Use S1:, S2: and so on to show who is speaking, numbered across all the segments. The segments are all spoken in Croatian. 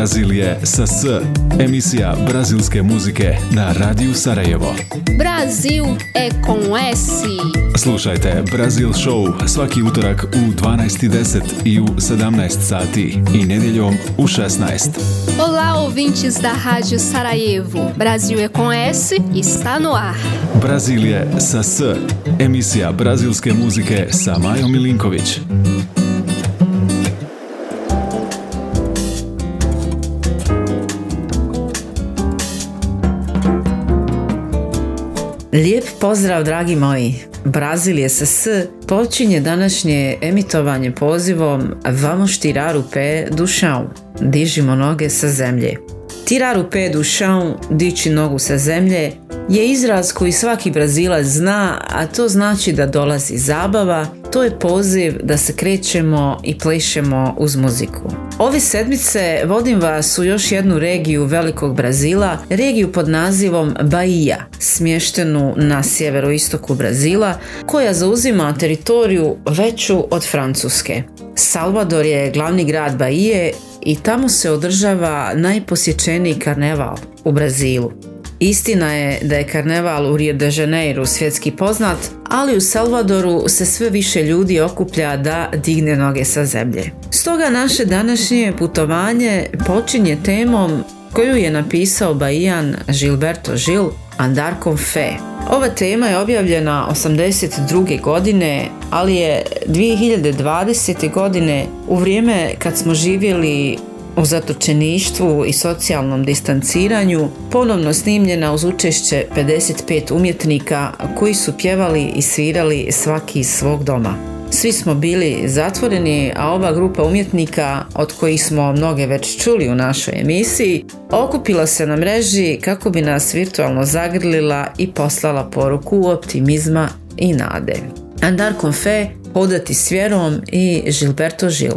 S1: Brazil je sa S. Emisija brazilske muzike na Radiju Sarajevo.
S2: Brasil é com S.
S1: Slušajte Brazil Show svaki utorak u 12.10 i u 17 sati i nedjeljom u 16.
S2: Olá, ouvintes da Rádio Sarajevo. Brasil é com S está no ar.
S1: Brazil je sa S. Emisija brazilske muzike sa Majom Milinković.
S3: Lijep pozdrav dragi moji. Brazil s počinje današnje emitovanje pozivom Vamos tirar o pé do chão. Dižimo noge sa zemlje. Tirar o pé do dići nogu sa zemlje, je izraz koji svaki Brazilac zna, a to znači da dolazi zabava, to je poziv da se krećemo i plešemo uz muziku. Ove sedmice vodim vas u još jednu regiju Velikog Brazila, regiju pod nazivom Bahia, smještenu na sjeveroistoku Brazila, koja zauzima teritoriju veću od Francuske. Salvador je glavni grad Bahije i tamo se održava najposjećeniji karneval u Brazilu. Istina je da je karneval u Rio de Janeiro svjetski poznat, ali u Salvadoru se sve više ljudi okuplja da digne noge sa zemlje. Stoga naše današnje putovanje počinje temom koju je napisao Bajan Gilberto Gil Andar con Fe. Ova tema je objavljena 82. godine, ali je 2020. godine u vrijeme kad smo živjeli u zatočeništvu i socijalnom distanciranju ponovno snimljena uz učešće 55 umjetnika koji su pjevali i svirali svaki iz svog doma. Svi smo bili zatvoreni, a ova grupa umjetnika, od kojih smo mnoge već čuli u našoj emisiji, okupila se na mreži kako bi nas virtualno zagrlila i poslala poruku optimizma i nade. Andar Confe, Hodati s vjerom i Gilberto Gil.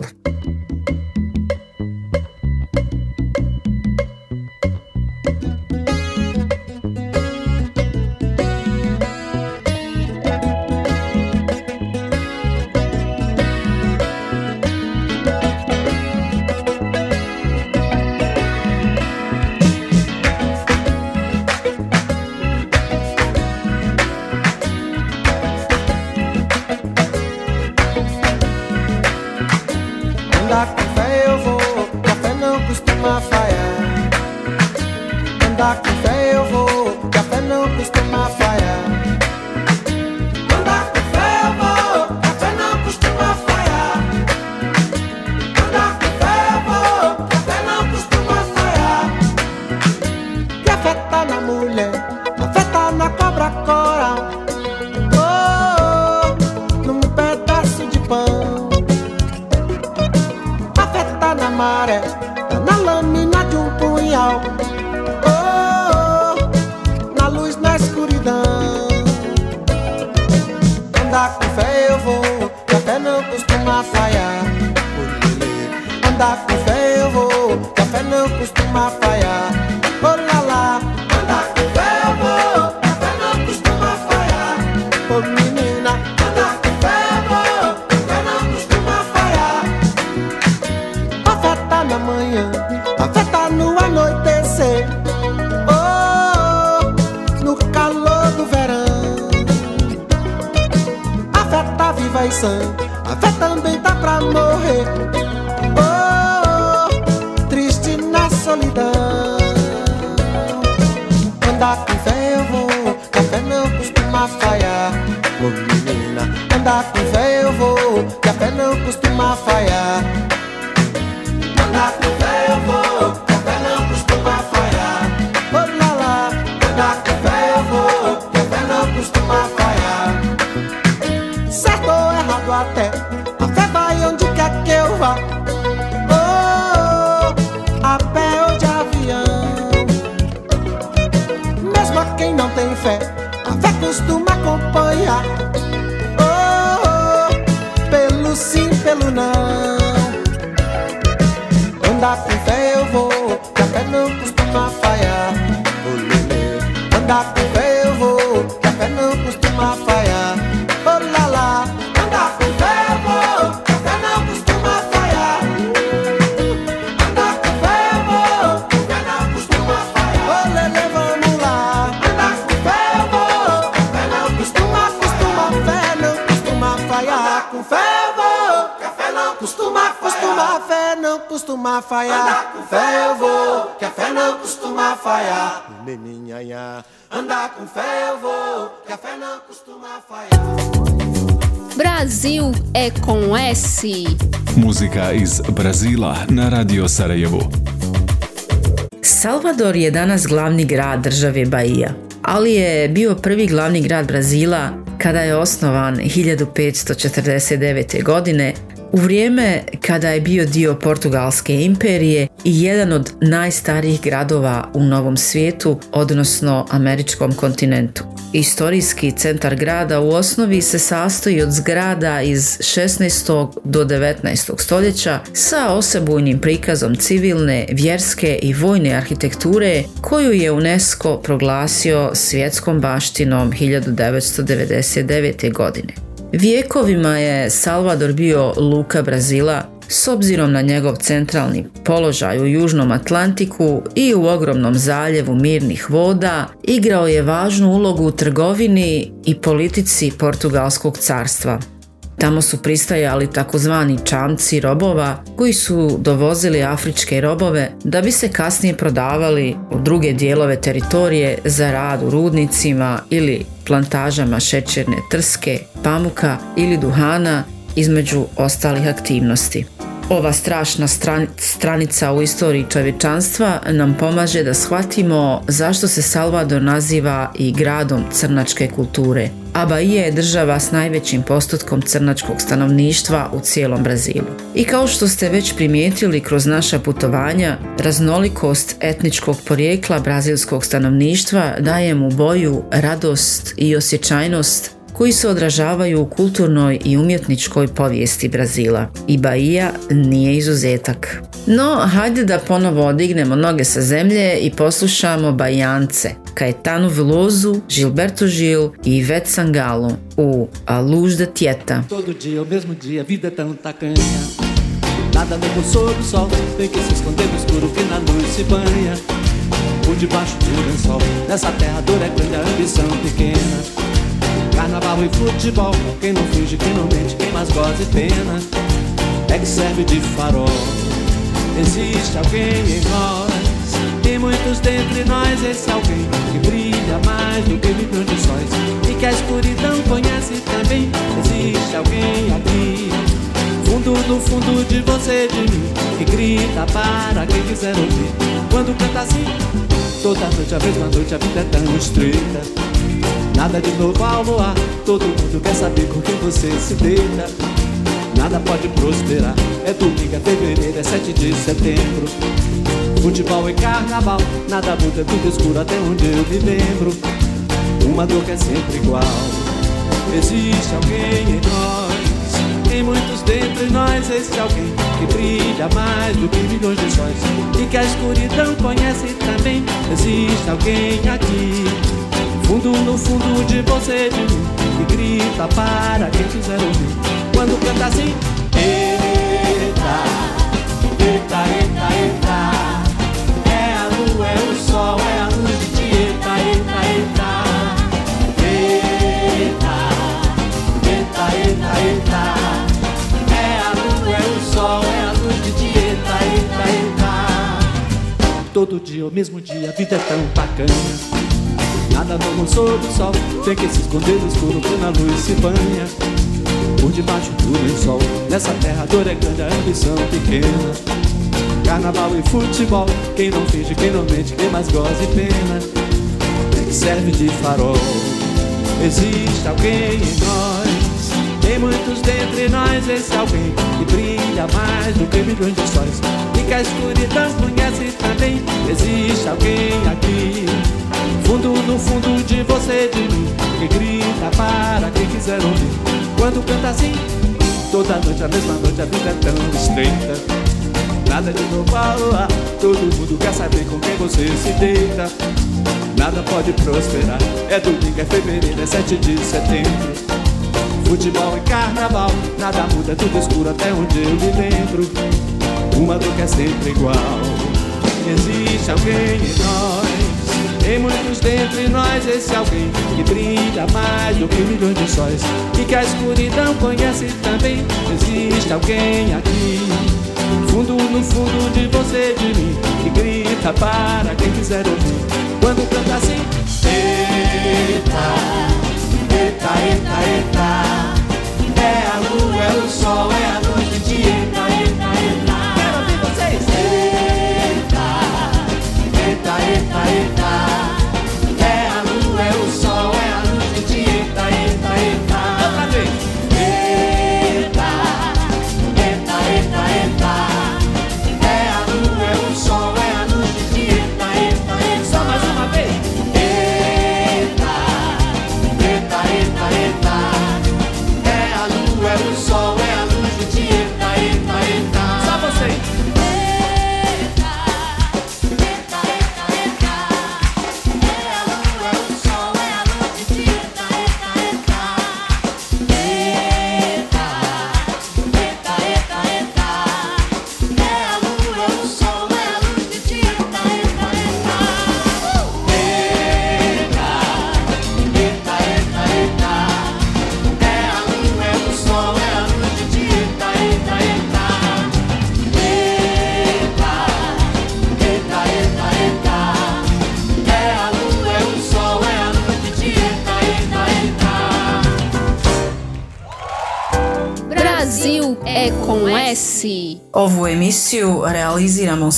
S4: A fé também tá pra morrer. Oh, triste na solidão. Andar com fé eu vou, Que a fé não costuma falhar. Ô oh, menina, andar com fé eu vou, Que a fé não costuma falhar. Andar com fé eu vou, que a fé não costuma falhar. Meninha, andar com fé eu vou, que a fé não costuma falhar.
S2: Brasil é com S.
S1: Muzika iz Brazila na Radio Sarajevo.
S3: Salvador je danas glavni grad države Bahia, ali je bio prvi glavni grad Brazila kada je osnovan 1549. godine u vrijeme kada je bio dio Portugalske imperije i jedan od najstarijih gradova u Novom svijetu, odnosno američkom kontinentu. Istorijski centar grada u osnovi se sastoji od zgrada iz 16. do 19. stoljeća sa osebujnim prikazom civilne, vjerske i vojne arhitekture koju je UNESCO proglasio svjetskom baštinom 1999. godine. Vijekovima je Salvador bio luka Brazila s obzirom na njegov centralni položaj u Južnom Atlantiku i u ogromnom zaljevu mirnih voda, igrao je važnu ulogu u trgovini i politici Portugalskog carstva. Tamo su pristajali takozvani čamci robova koji su dovozili afričke robove da bi se kasnije prodavali u druge dijelove teritorije za rad u rudnicima ili plantažama šećerne trske, pamuka ili duhana između ostalih aktivnosti. Ova strašna stranica u istoriji čovječanstva nam pomaže da shvatimo zašto se Salvador naziva i gradom crnačke kulture. A Bahia je država s najvećim postotkom crnačkog stanovništva u cijelom Brazilu. I kao što ste već primijetili kroz naša putovanja, raznolikost etničkog porijekla brazilskog stanovništva daje mu boju, radost i osjećajnost koji se odražavaju u kulturnoj i umjetničkoj povijesti Brazila. I Bahia nije izuzetak. No, hajde da ponovo odignemo noge sa zemlje i poslušamo Bajance, Caetano Veloso, Gilberto Gil i Ivete Sangalo u A Luz da Tieta.
S5: Todo dia, o mesmo dia, vida tão tacanha. Nada novo sob o sol, tem que se esconder no escuro que na luz se banha. Por debaixo do lençol, nessa terra dor é grande, a ambição pequena. Carnaval e futebol, quem não finge, quem não mente, quem mais goza e pena É que serve de farol. Existe alguém em nós E muitos dentre nós Esse alguém que brilha mais do que milhões de sóis E que a escuridão conhece Fundo de você de mim Que grita para quem quiser ouvir Quando canta assim Toda noite, a mesma noite, a vida é tão estreita Nada de novo ao voar, todo mundo quer saber com quem você se deita. Nada pode prosperar, é domingo, é fevereiro, é 7 de setembro. Futebol e carnaval, nada muda, é tudo escuro até onde eu me lembro. Uma dor que é sempre igual, existe alguém em nós. Tem muitos dentre nós, esse alguém que brilha mais do que milhões de sóis. E que a escuridão conhece também, existe alguém aqui. Fundo no fundo de você de mim Que grita para quem quiser ouvir. Quando canta assim Eita, eita, eita, eita É a lua, é o sol, é a luz de Tieta, eita, eita Eita, eita, eita, eita É Todo dia, o mesmo dia, a vida é tão bacana. Nada novo sob o sol Tem que se esconder no escuro quando a luz se banha. Por debaixo do lençol Nessa terra a dor é grande, a ambição pequena. Carnaval e futebol Quem não finge, quem não mente, quem mais goza e pena. É que serve de farol. Existe alguém em nós Tem muitos dentre nós Esse alguém que brilha mais do que milhões de sóis E que a escuridão conhece também. Existe alguém aqui? Fundo no fundo de você de mim Que grita para quem quiser ouvir. Quando canta assim Toda noite, a mesma noite, a vida é tão estreita. Nada de novo ao ar Todo mundo quer saber com quem você se deita. Nada pode prosperar. É domingo, é fevereiro, é 7 de setembro Futebol e carnaval, nada muda, é tudo escuro até onde eu me lembro. Uma dor que é sempre igual. Existe alguém em nós, tem muitos dentre nós, esse alguém que brilha mais do que milhões de sóis e que a escuridão conhece também. Existe alguém aqui, fundo no fundo de você e de mim, que grita para quem quiser ouvir. Quando canta assim, eita, eita, eita, eita. É a lua, é o sol, é a
S3: noite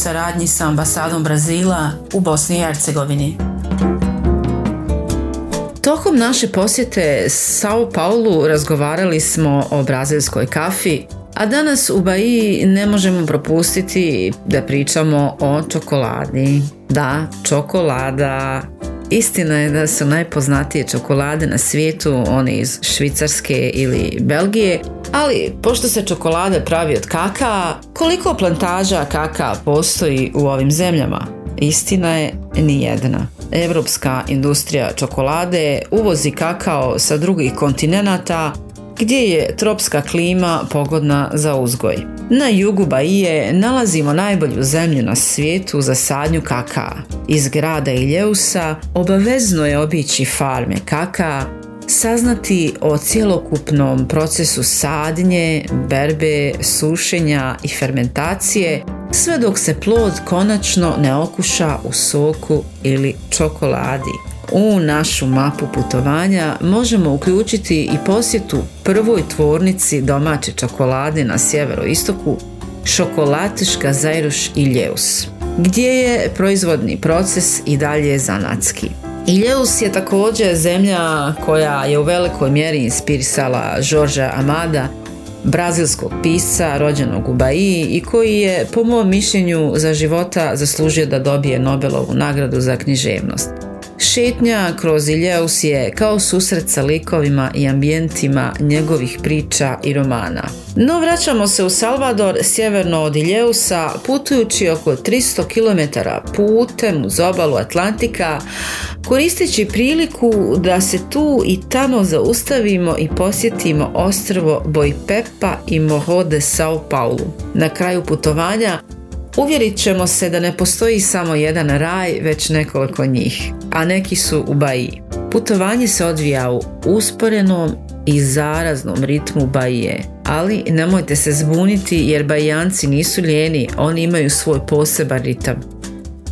S3: saradnji sa ambasadom Brazila u Bosni i Hercegovini. Tokom naše posjete Sao Paulu razgovarali smo o brazilskoj kafi, a danas u Bahiji ne možemo propustiti da pričamo o čokoladi. Da, čokolada. Istina je da su najpoznatije čokolade na svijetu one iz Švicarske ili Belgije, ali pošto se čokolada pravi od kaka, koliko plantaža kaka postoji u ovim zemljama? Istina je nijedna. Europska industrija čokolade uvozi kakao sa drugih kontinenata gdje je tropska klima pogodna za uzgoj. Na jugu Bahije nalazimo najbolju zemlju na svijetu za sadnju kakaa. Iz grada Iljeusa obavezno je obići farme kakaa, saznati o cjelokupnom procesu sadnje, berbe, sušenja i fermentacije sve dok se plod konačno ne okuša u soku ili čokoladi. U našu mapu putovanja možemo uključiti i posjetu prvoj tvornici domaće čokolade na sjeveroistoku, Šokolatiška Zajruš Iljeus, gdje je proizvodni proces i dalje zanatski. Iljeus je također zemlja koja je u velikoj mjeri inspirisala Žorža Amada, brazilskog pisca rođenog u Bahiji i koji je po mom mišljenju za života zaslužio da dobije Nobelovu nagradu za književnost. Šetnja kroz Iljeus je kao susret sa likovima i ambijentima njegovih priča i romana. No vraćamo se u Salvador sjeverno od Iljeusa putujući oko 300 km putem uz obalu Atlantika koristeći priliku da se tu i tamo zaustavimo i posjetimo ostrvo Bojpepa i Morro de Sao Paulo. Na kraju putovanja Uvjerit ćemo se da ne postoji samo jedan raj, već nekoliko njih, a neki su u Bahiji. Putovanje se odvija u usporenom i zaraznom ritmu Bahije, ali nemojte se zbuniti jer Bahijanci nisu lijeni, oni imaju svoj poseban ritam.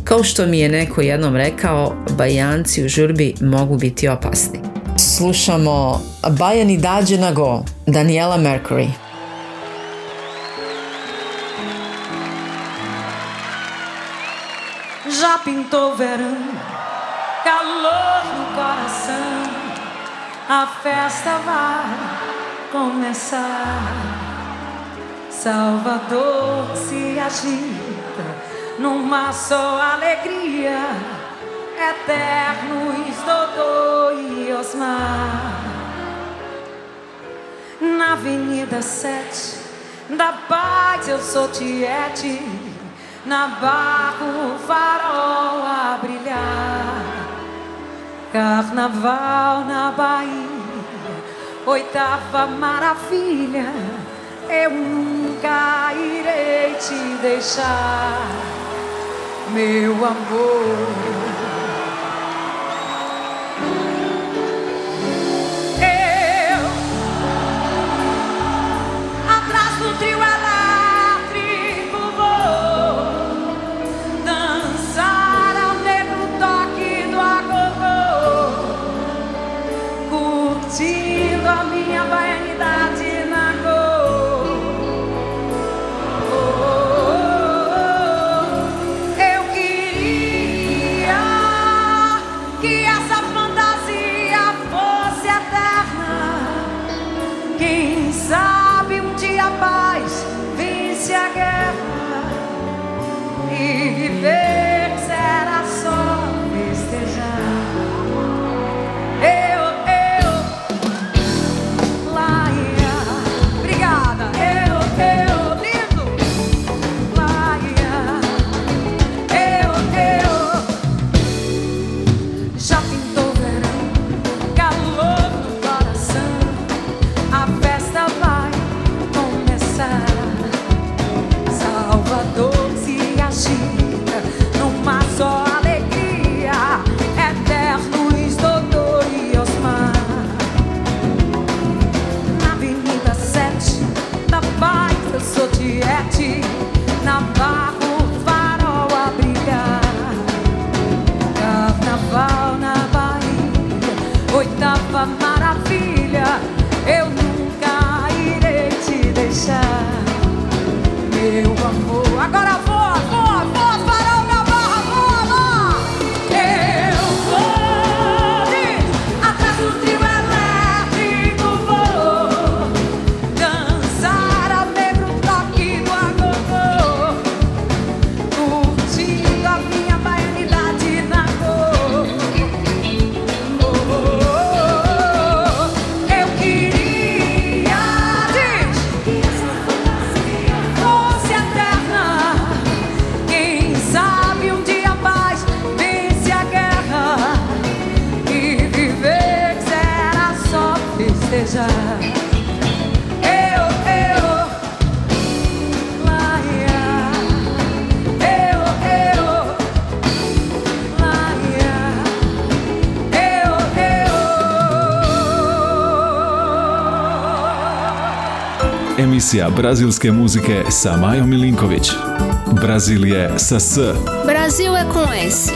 S3: Kao što mi je neko jednom rekao, Bahijanci u žurbi mogu biti opasni. Slušamo Bajani dađe go, Daniela Mercury.
S6: Já pintou verão, calor no coração. A festa vai começar. Salvador se agita numa só alegria. Eternos Dodô e Osmar. Na Avenida 7 da Paz eu sou Tiete na barra o farol a brilhar. Carnaval na Bahia, oitava maravilha. Eu nunca irei te deixar, meu amor.
S1: Emisija brazilske muzike sa Majom Milinković. Brazil je sa S.
S2: Brasil é com S.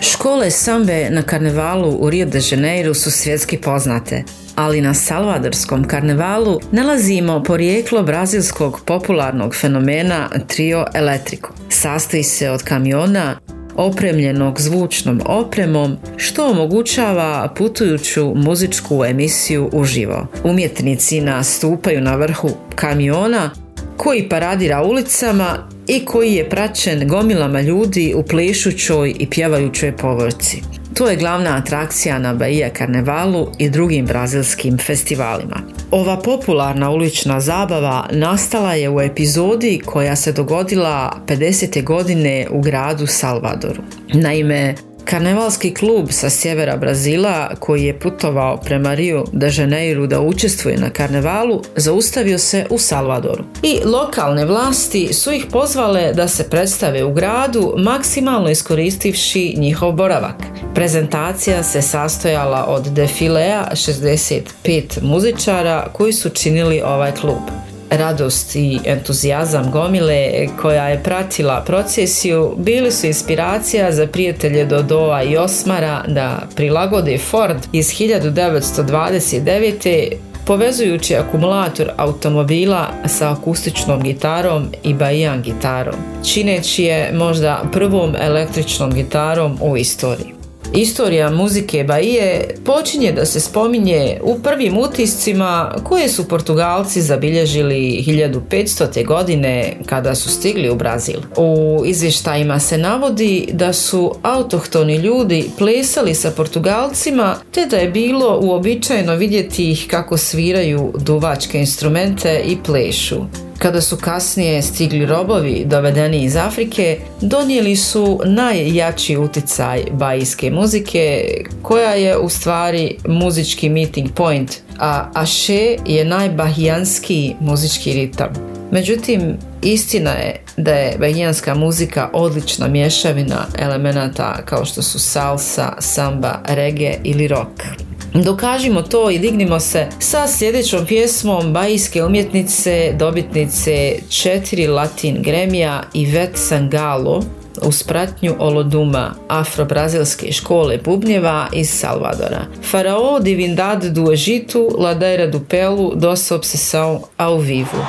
S3: Škole sambe na karnevalu u Rio de Janeiro su svjetski poznate, ali na salvadorskom karnevalu nalazimo porijeklo brazilskog popularnog fenomena Trio Electrico. Sastoji se od kamiona opremljenog zvučnom opremom što omogućava putujuću muzičku emisiju uživo. Umjetnici nastupaju na vrhu kamiona koji paradira ulicama i koji je praćen gomilama ljudi u plešućoj i pjevajućoj povorci. To je glavna atrakcija na Bahia karnevalu i drugim brazilskim festivalima. Ova popularna ulična zabava nastala je u epizodi koja se dogodila 50. godine u gradu Salvadoru. Naime, Karnevalski klub sa sjevera Brazila koji je putovao prema Rio de Janeiro da učestvuje na karnevalu zaustavio se u Salvadoru. I lokalne vlasti su ih pozvale da se predstave u gradu maksimalno iskoristivši njihov boravak. Prezentacija se sastojala od defilea 65 muzičara koji su činili ovaj klub radost i entuzijazam gomile koja je pratila procesiju bili su inspiracija za prijatelje Dodoa i Osmara da prilagode Ford iz 1929. povezujući akumulator automobila sa akustičnom gitarom i bajan gitarom, čineći je možda prvom električnom gitarom u istoriji. Istorija muzike Bahije počinje da se spominje u prvim utiscima koje su Portugalci zabilježili 1500. godine kada su stigli u Brazil. U izvještajima se navodi da su autohtoni ljudi plesali sa Portugalcima te da je bilo uobičajeno vidjeti ih kako sviraju duvačke instrumente i plešu. Kada su kasnije stigli robovi dovedeni iz Afrike, donijeli su najjači uticaj bajske muzike, koja je u stvari muzički meeting point, a aše je najbahijanski muzički ritam. Međutim, istina je da je bahijanska muzika odlična mješavina elemenata kao što su salsa, samba, reggae ili rock. Dokažimo to i dignimo se sa sljedećom pjesmom bajske umjetnice, dobitnice četiri Latin Gremija Ivette Sangalo uz pratnju Oloduma afro-brazilske škole bubnjeva iz Salvadora. Farao divindade do Egito, ladeira do pelo, doce obsessão ao vivo.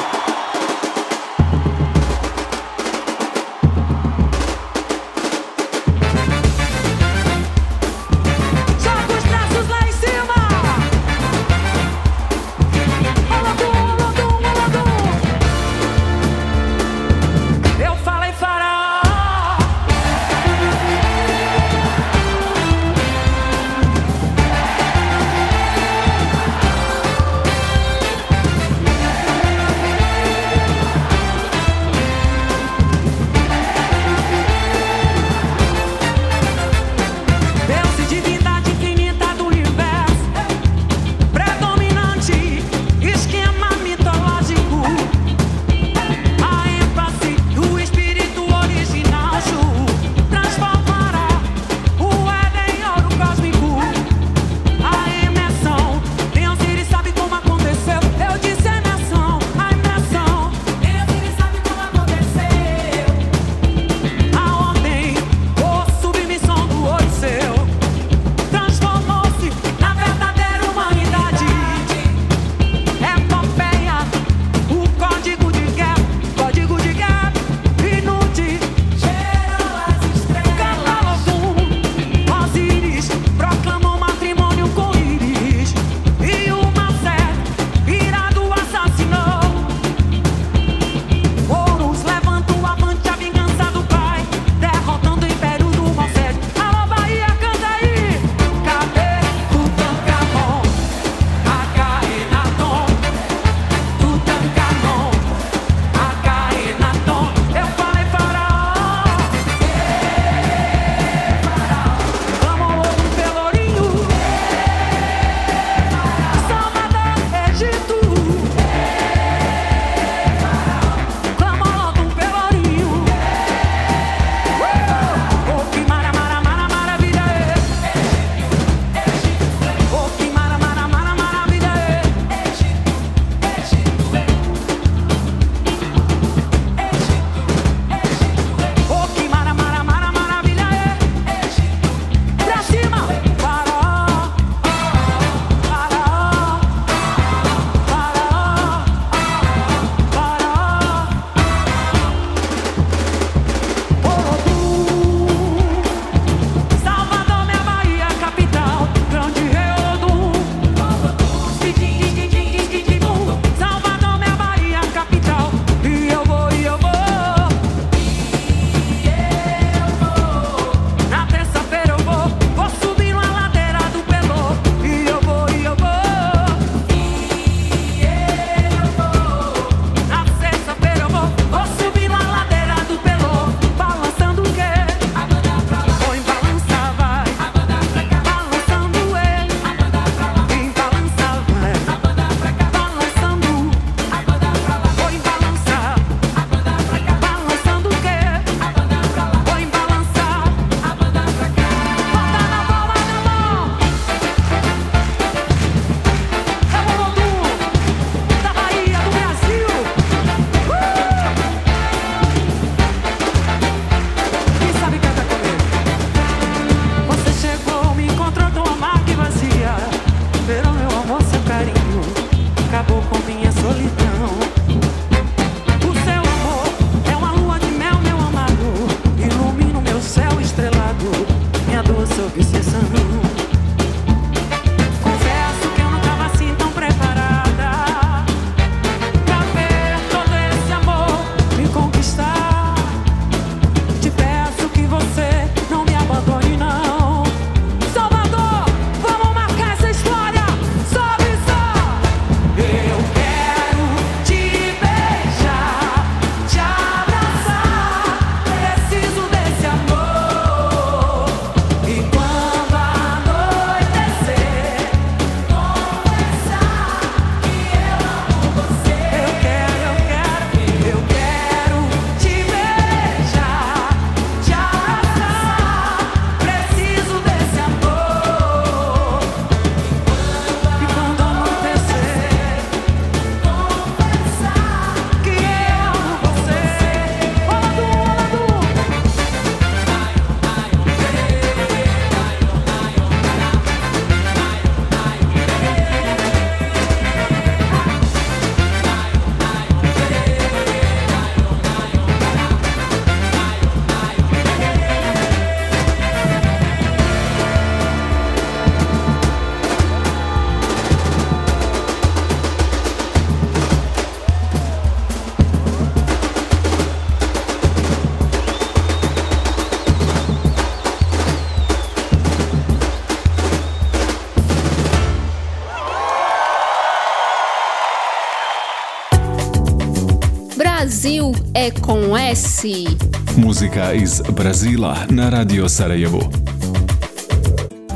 S2: É com S.
S1: Muzika iz Brazila na Radio Sarajevu.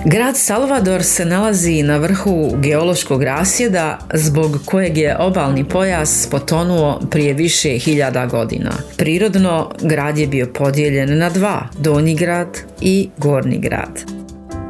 S7: Grad Salvador se nalazi na vrhu geološkog rasjeda zbog kojeg je obalni pojas potonuo prije više hiljada godina. Prirodno, grad je bio podijeljen na dva, Donji grad i Gornji grad.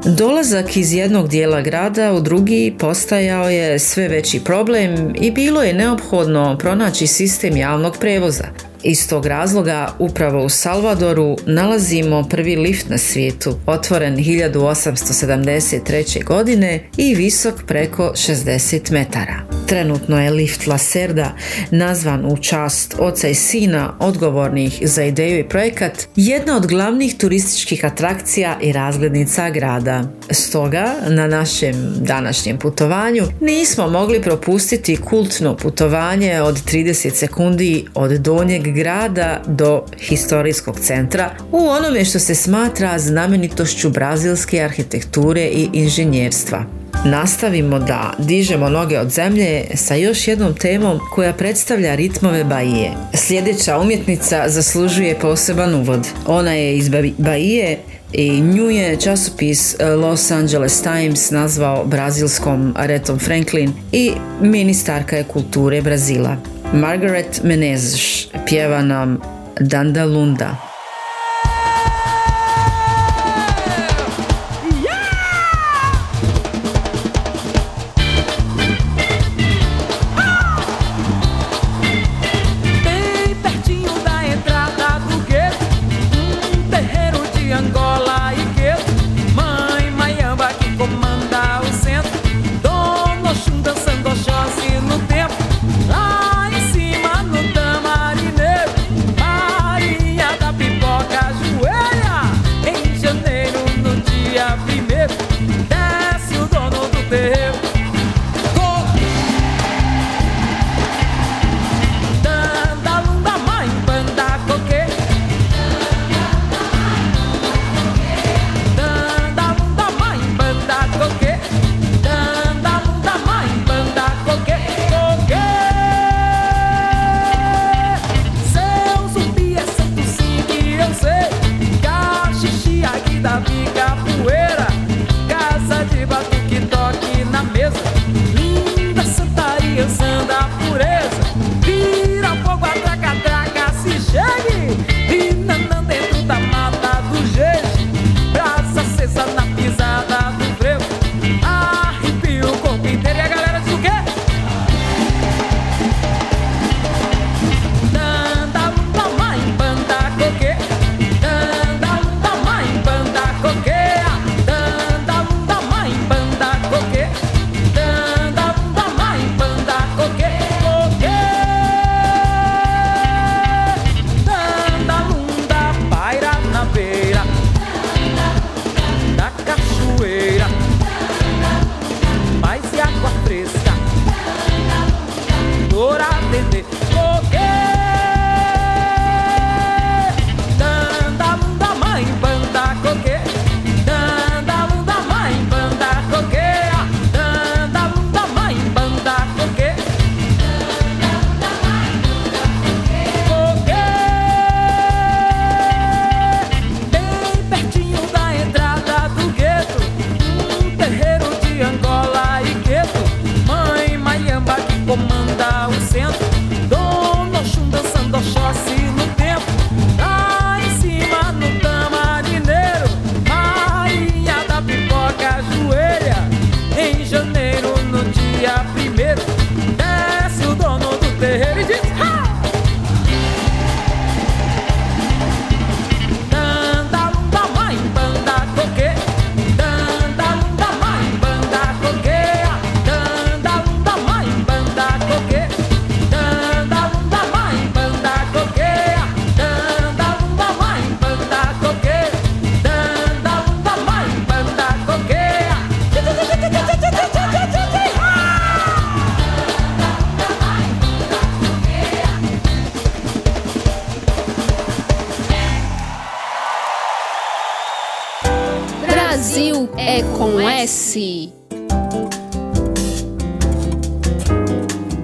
S7: Dolazak iz jednog dijela grada u drugi postajao je sve veći problem i bilo je neophodno pronaći sistem javnog prevoza. Iz tog razloga upravo u Salvadoru nalazimo prvi lift na svijetu, otvoren 1873. godine i visok preko 60 metara. Trenutno je lift Lacerda, nazvan u čast oca i sina odgovornih za ideju i projekat, jedna od glavnih turističkih atrakcija i razglednica grada. Stoga, na našem današnjem putovanju nismo mogli propustiti kultno putovanje od 30 sekundi od donjeg grada do historijskog centra u onome što se smatra znamenitošću brazilske arhitekture i inženjerstva. Nastavimo da dižemo noge od zemlje sa još jednom temom koja predstavlja ritmove Bahije. Sljedeća umjetnica zaslužuje poseban uvod. Ona je iz Bahije i nju je časopis Los Angeles Times nazvao brazilskom Aretom Franklin i ministarka je kulture Brazila. Margaret Menezes pjeva nam Dandalunda.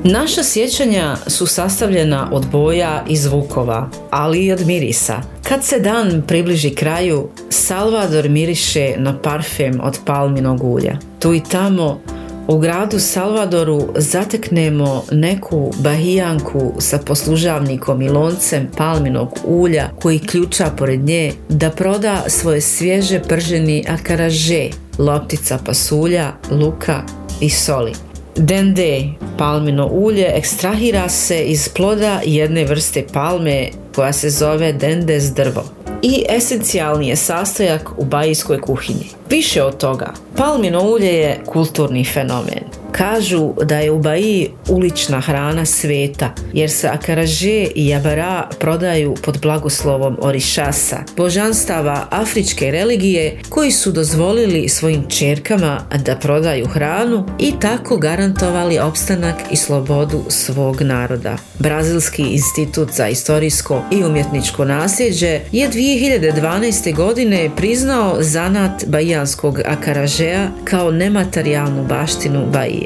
S3: Naša sjećanja su sastavljena od boja i zvukova, ali i od mirisa. Kad se dan približi kraju, Salvador miriše na parfem od palminog ulja. Tu i tamo u gradu Salvadoru zateknemo neku bahijanku sa poslužavnikom i loncem palminog ulja koji ključa pored nje da proda svoje svježe prženi akaraže, loptica pasulja, luka i soli. Dende, palmino ulje, ekstrahira se iz ploda jedne vrste palme koja se zove dendes drvo i esencijalni je sastojak u bajijskoj kuhinji. Više od toga, palmino ulje je kulturni fenomen. Kažu da je u Baji ulična hrana sveta, jer se akaraže i jabara prodaju pod blagoslovom Orišasa, božanstava afričke religije koji su dozvolili svojim čerkama da prodaju hranu i tako garantovali opstanak i slobodu svog naroda. Brazilski institut za historijsko i umjetničko nasljeđe je 2012. godine priznao zanat bajijanskog akaražea kao nematerijalnu baštinu Baji.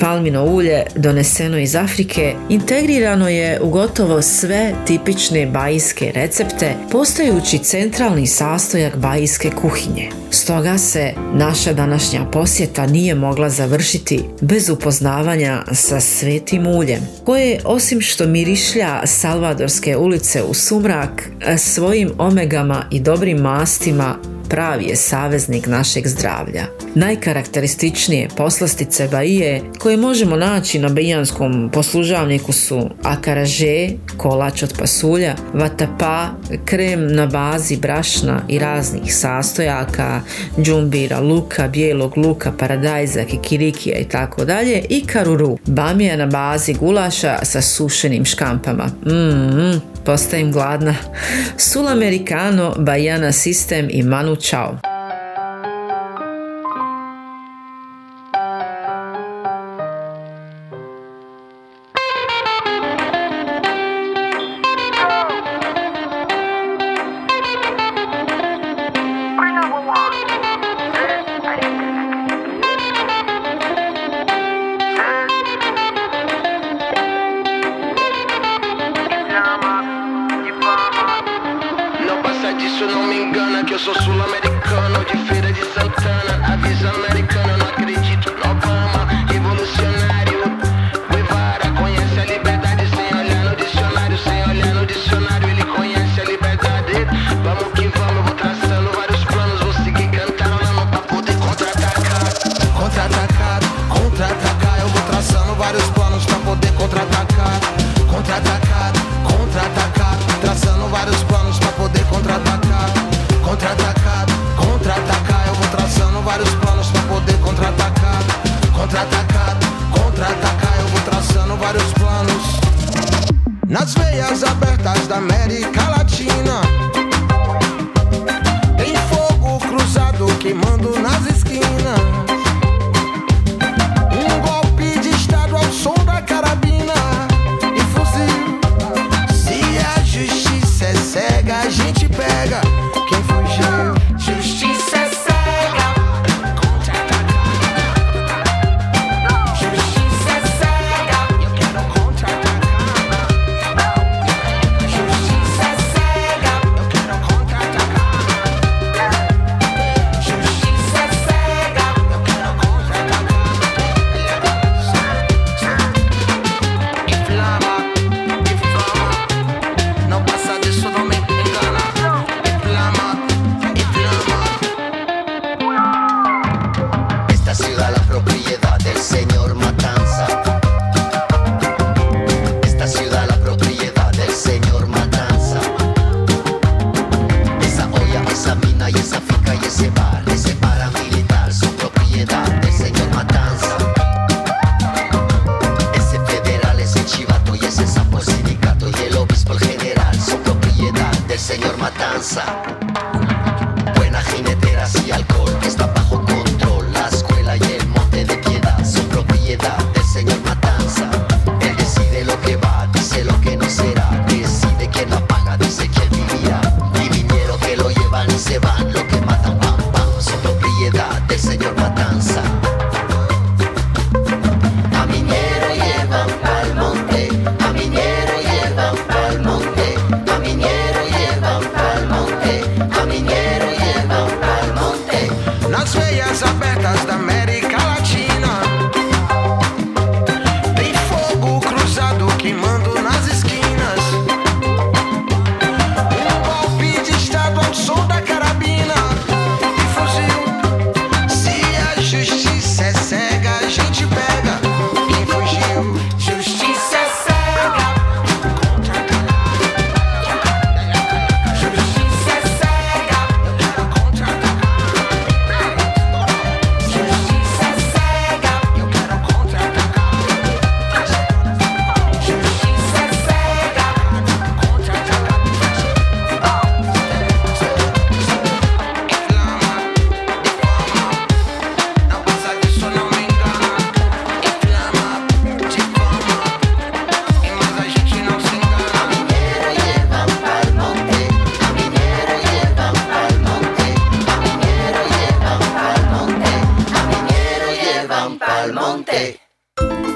S3: Palmino ulje, doneseno iz Afrike, integrirano je u gotovo sve tipične bajske recepte, postajući centralni sastojak bajske kuhinje. Stoga se naša današnja posjeta nije mogla završiti bez upoznavanja sa svetim uljem, koje osim što mirišlja Salvadorske ulice u sumrak, svojim omegama i dobrim mastima pravi je saveznik našeg zdravlja. Najkarakterističnije poslastice baije koje možemo naći na bijanskom poslužavniku su akaraže, kolač od pasulja, vatapa, krem na bazi brašna i raznih sastojaka, džumbira, luka, bijelog luka, paradajza, kikirikija i tako dalje i karuru, bamija na bazi gulaša sa sušenim škampama. Mmm, postajem gladna. Sul Americano, Bajana System i Manu
S8: Tchau.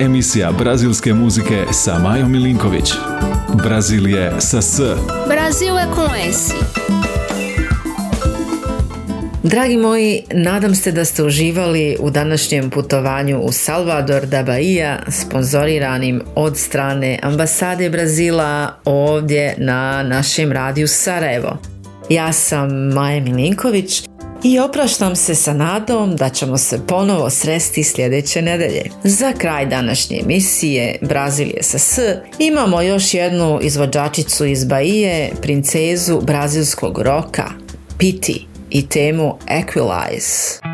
S1: Emisija brazilske muzike sa Majom Milinković. Brazil je sa S.
S2: Brasil é com S.
S3: Dragi moji, nadam se da ste uživali u današnjem putovanju u Salvador da Bahia, sponzoriranim od strane ambasade Brazila ovdje na našem radiju Sarajevo. Ja sam Maja Milinković i opraštam se sa nadom da ćemo se ponovo sresti sljedeće nedelje. Za kraj današnje emisije Brazil je sa S imamo još jednu izvođačicu iz Bahije, princezu brazilskog roka, Piti i temu Equalize.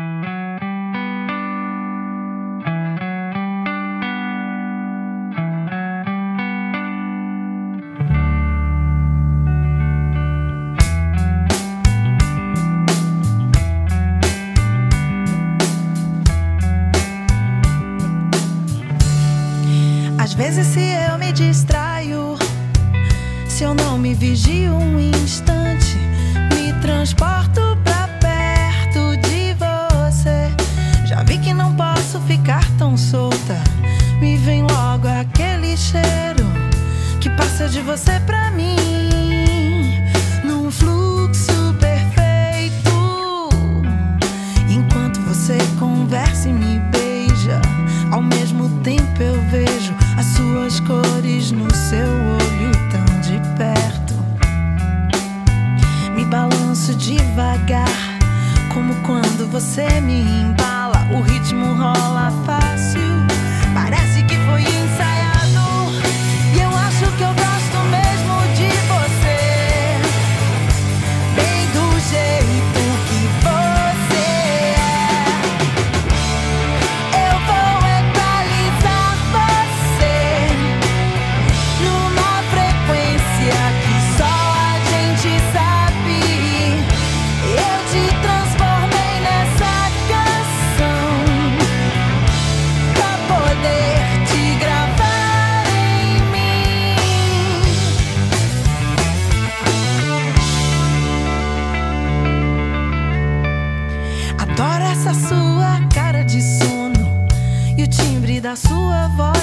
S6: Se eu não me vigio um instante, me transporto pra perto de você. Já vi que não posso ficar tão solta. Me vem logo aquele cheiro que passa de você pra mim, num fluxo perfeito. Enquanto você conversa e me beija, ao mesmo tempo eu vejo as suas cores no seu olho devagar, como quando você me embala. O ritmo rola fácil, essa sua cara de sono e o timbre da sua voz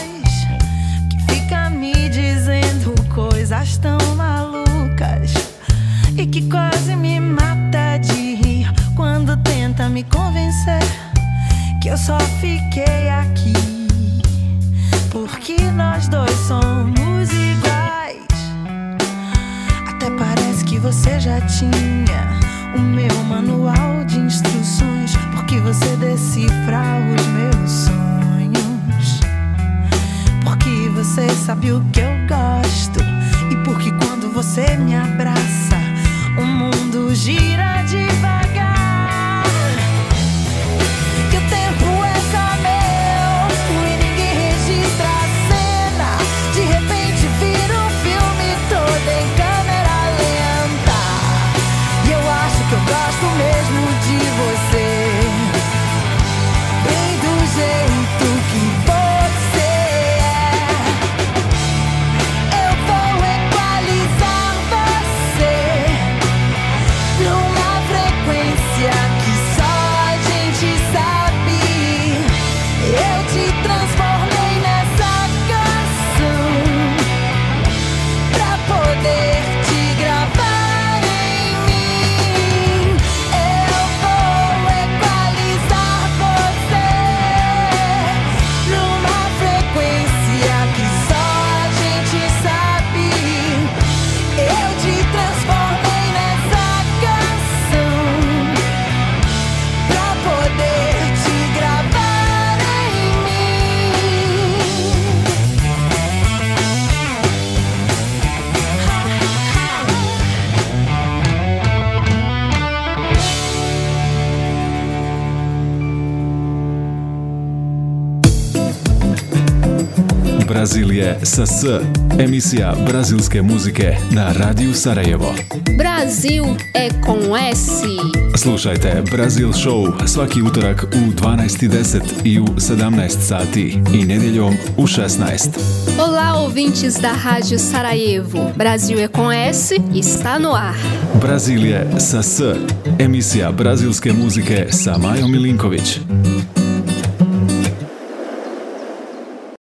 S6: que fica me dizendo coisas tão malucas e que quase me mata de rir quando tenta me convencer que eu só fiquei aqui porque nós dois somos iguais. Até parece que você já tinha o meu manual de instruções, porque você decifra os meus sonhos. Porque você sabe o que eu gosto, e porque quando você me abraça, o mundo gira devagar.
S1: Brazil je sa S. Emisija brazilske muzike na radiju Sarajevo.
S2: Brasil é com S.
S1: Slušajte Brazil Show svaki utorak u 12.10 i u 17 sati i nedjeljom u 16.
S2: Olá, ouvintes da Rádio Sarajevo. Brasil é com S está no ar.
S1: Brazil je sa S. Emisija brazilske muzike sa Majom Milinković.